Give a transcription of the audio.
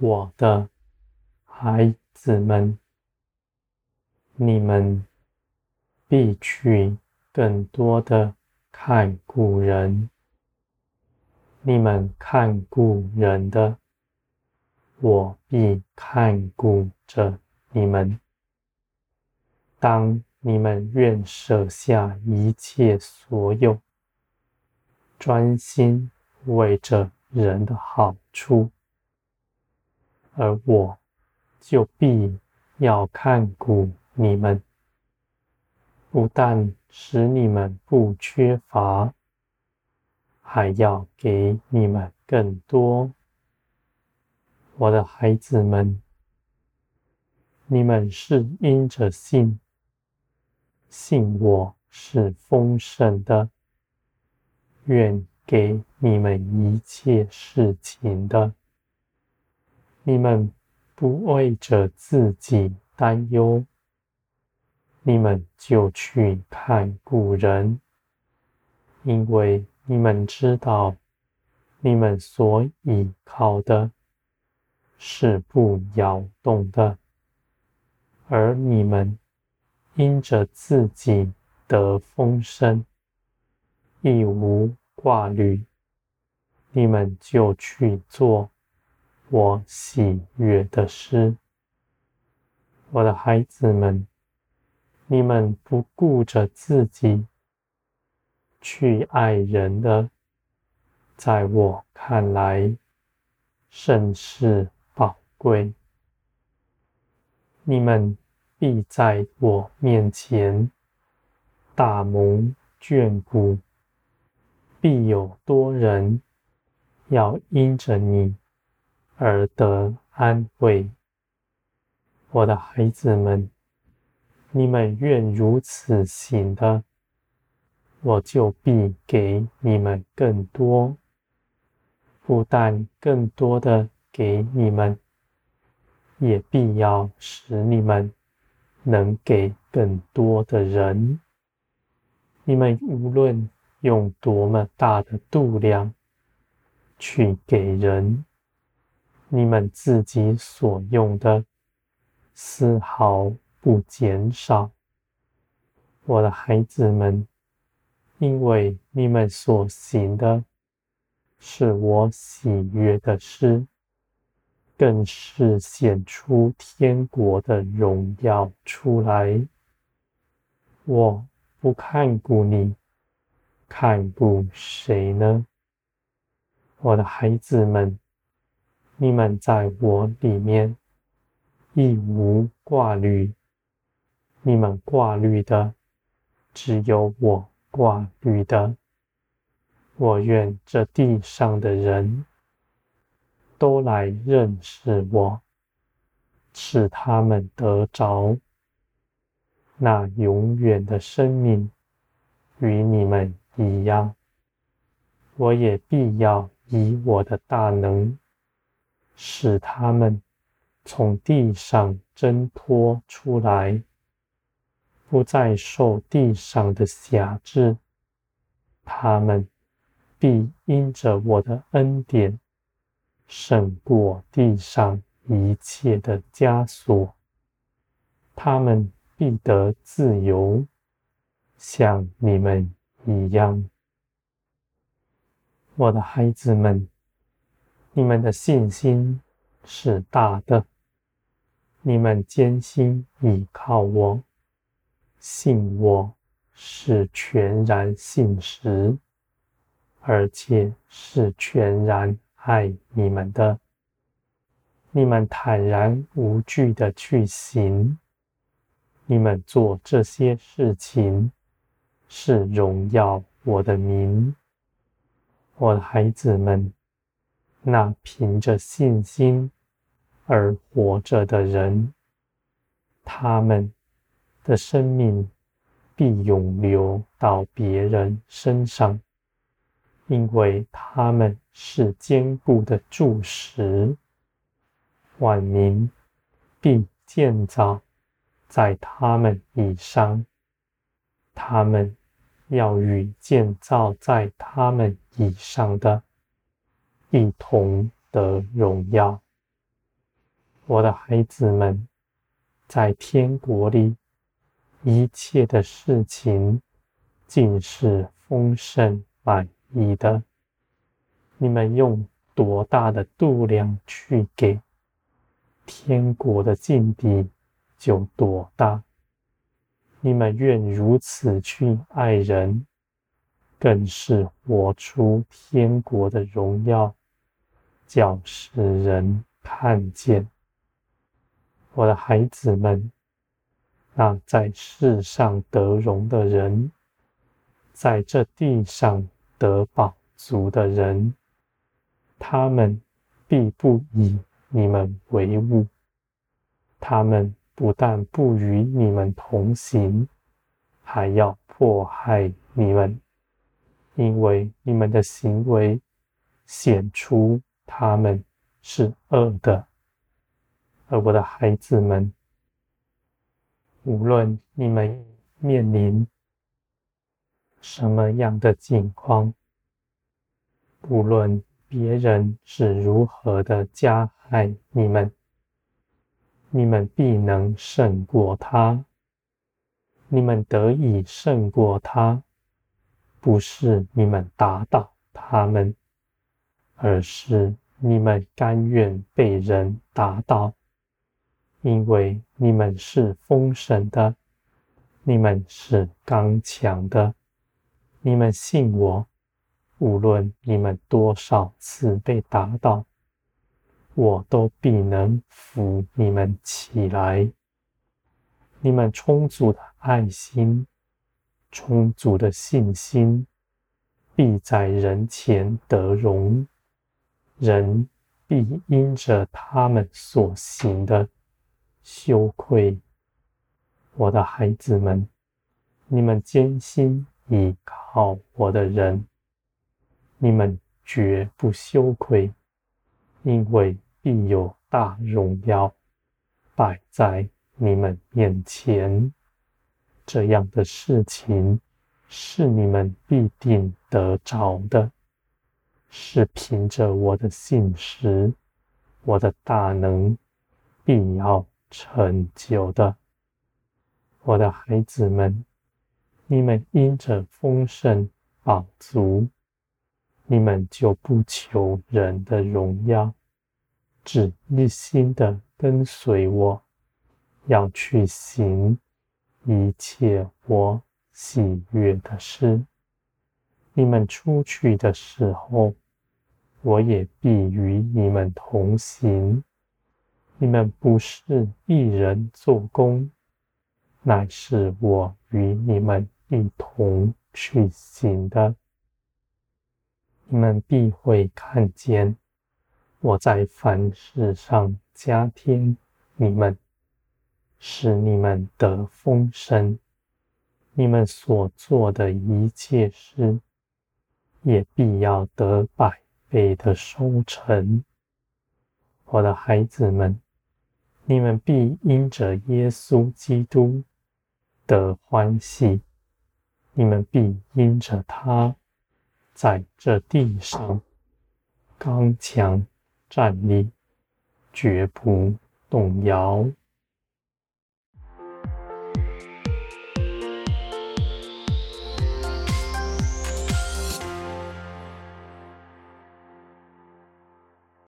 我的孩子们，你们必去更多的看顾人。你们看顾人的，我必看顾着你们。当你们愿舍下一切所有，专心为着人的好处，而我就必要看顾你们，不但使你们不缺乏。还要给你们更多，我的孩子们，你们是因着信，信我是丰盛的，愿给你们一切事情的，你们不为着自己担忧，你们就去看古人，因为。你们知道，你们所依靠的是不摇动的，而你们因着自己得丰盛，一无挂虑，你们就去做我喜悦的事。我的孩子们，你们不顾着自己。去爱人的，在我看来甚是宝贵。你们必在我面前大蒙眷顾，必有多人要因着你而得安慰。我的孩子们，你们愿如此行的。我就必给你们更多，不但更多的给你们，也必要使你们能给更多的人。你们无论用多么大的度量去给人，你们自己所用的丝毫不减少。我的孩子们。因为你们所行的是我喜悦的事，更是显出天国的荣耀出来。我不看顾你，看顾谁呢？我的孩子们，你们在我里面一无挂虑，你们挂虑的只有我。挂虑的，我愿这地上的人都来认识我，使他们得着那永远的生命，与你们一样。我也必要以我的大能，使他们从地上挣脱出来。不再受地上的辖制，他们必因着我的恩典胜过地上一切的枷锁，他们必得自由，像你们一样。我的孩子们，你们的信心是大的，你们坚心倚靠我。信我是全然信实，而且是全然爱你们的。你们坦然无惧的去行，你们做这些事情是荣耀我的名。我的孩子们，那凭着信心而活着的人，他们。的生命必永流到别人身上，因为他们是坚固的柱石，万民必建造在他们以上，他们要与建造在他们以上的一同的荣耀。我的孩子们，在天国里，一切的事情尽是丰盛满溢的。你们用多大的度量去给，天国的境地就多大。你们愿如此去爱人，更是活出天国的荣耀，叫世人看见。我的孩子们，那在世上得荣的人，在这地上得饱足的人，他们必不以你们为物，他们不但不与你们同行，还要迫害你们，因为你们的行为显出他们是恶的。而我的孩子们，无论你们面临什么样的境况，无论别人是如何的加害你们，你们必能胜过他。你们得以胜过他，不是你们打倒他们，而是你们甘愿被人打倒。因为你们是丰神的，你们是刚强的，你们信我，无论你们多少次被打倒，我都必能扶你们起来。你们充足的爱心，充足的信心，必在人前得荣，人必因着他们所行的。羞愧，我的孩子们，你们艰辛依靠我的人，你们绝不羞愧，因为必有大荣耀摆在你们面前。这样的事情是你们必定得着的，是凭着我的信实，我的大能必要。成就的，我的孩子们，你们因着丰盛饱足，你们就不求人的荣耀，只一心的跟随我，要去行一切我喜悦的事。你们出去的时候，我也必与你们同行。你们不是一人做工，乃是我与你们一同去行的。你们必会看见我在凡事上加添你们，使你们得丰盛。你们所做的一切事，也必要得百倍的收成。我的孩子们。你们必因着耶稣基督得欢喜，你们必因着他在这地上刚强站立，绝不动摇。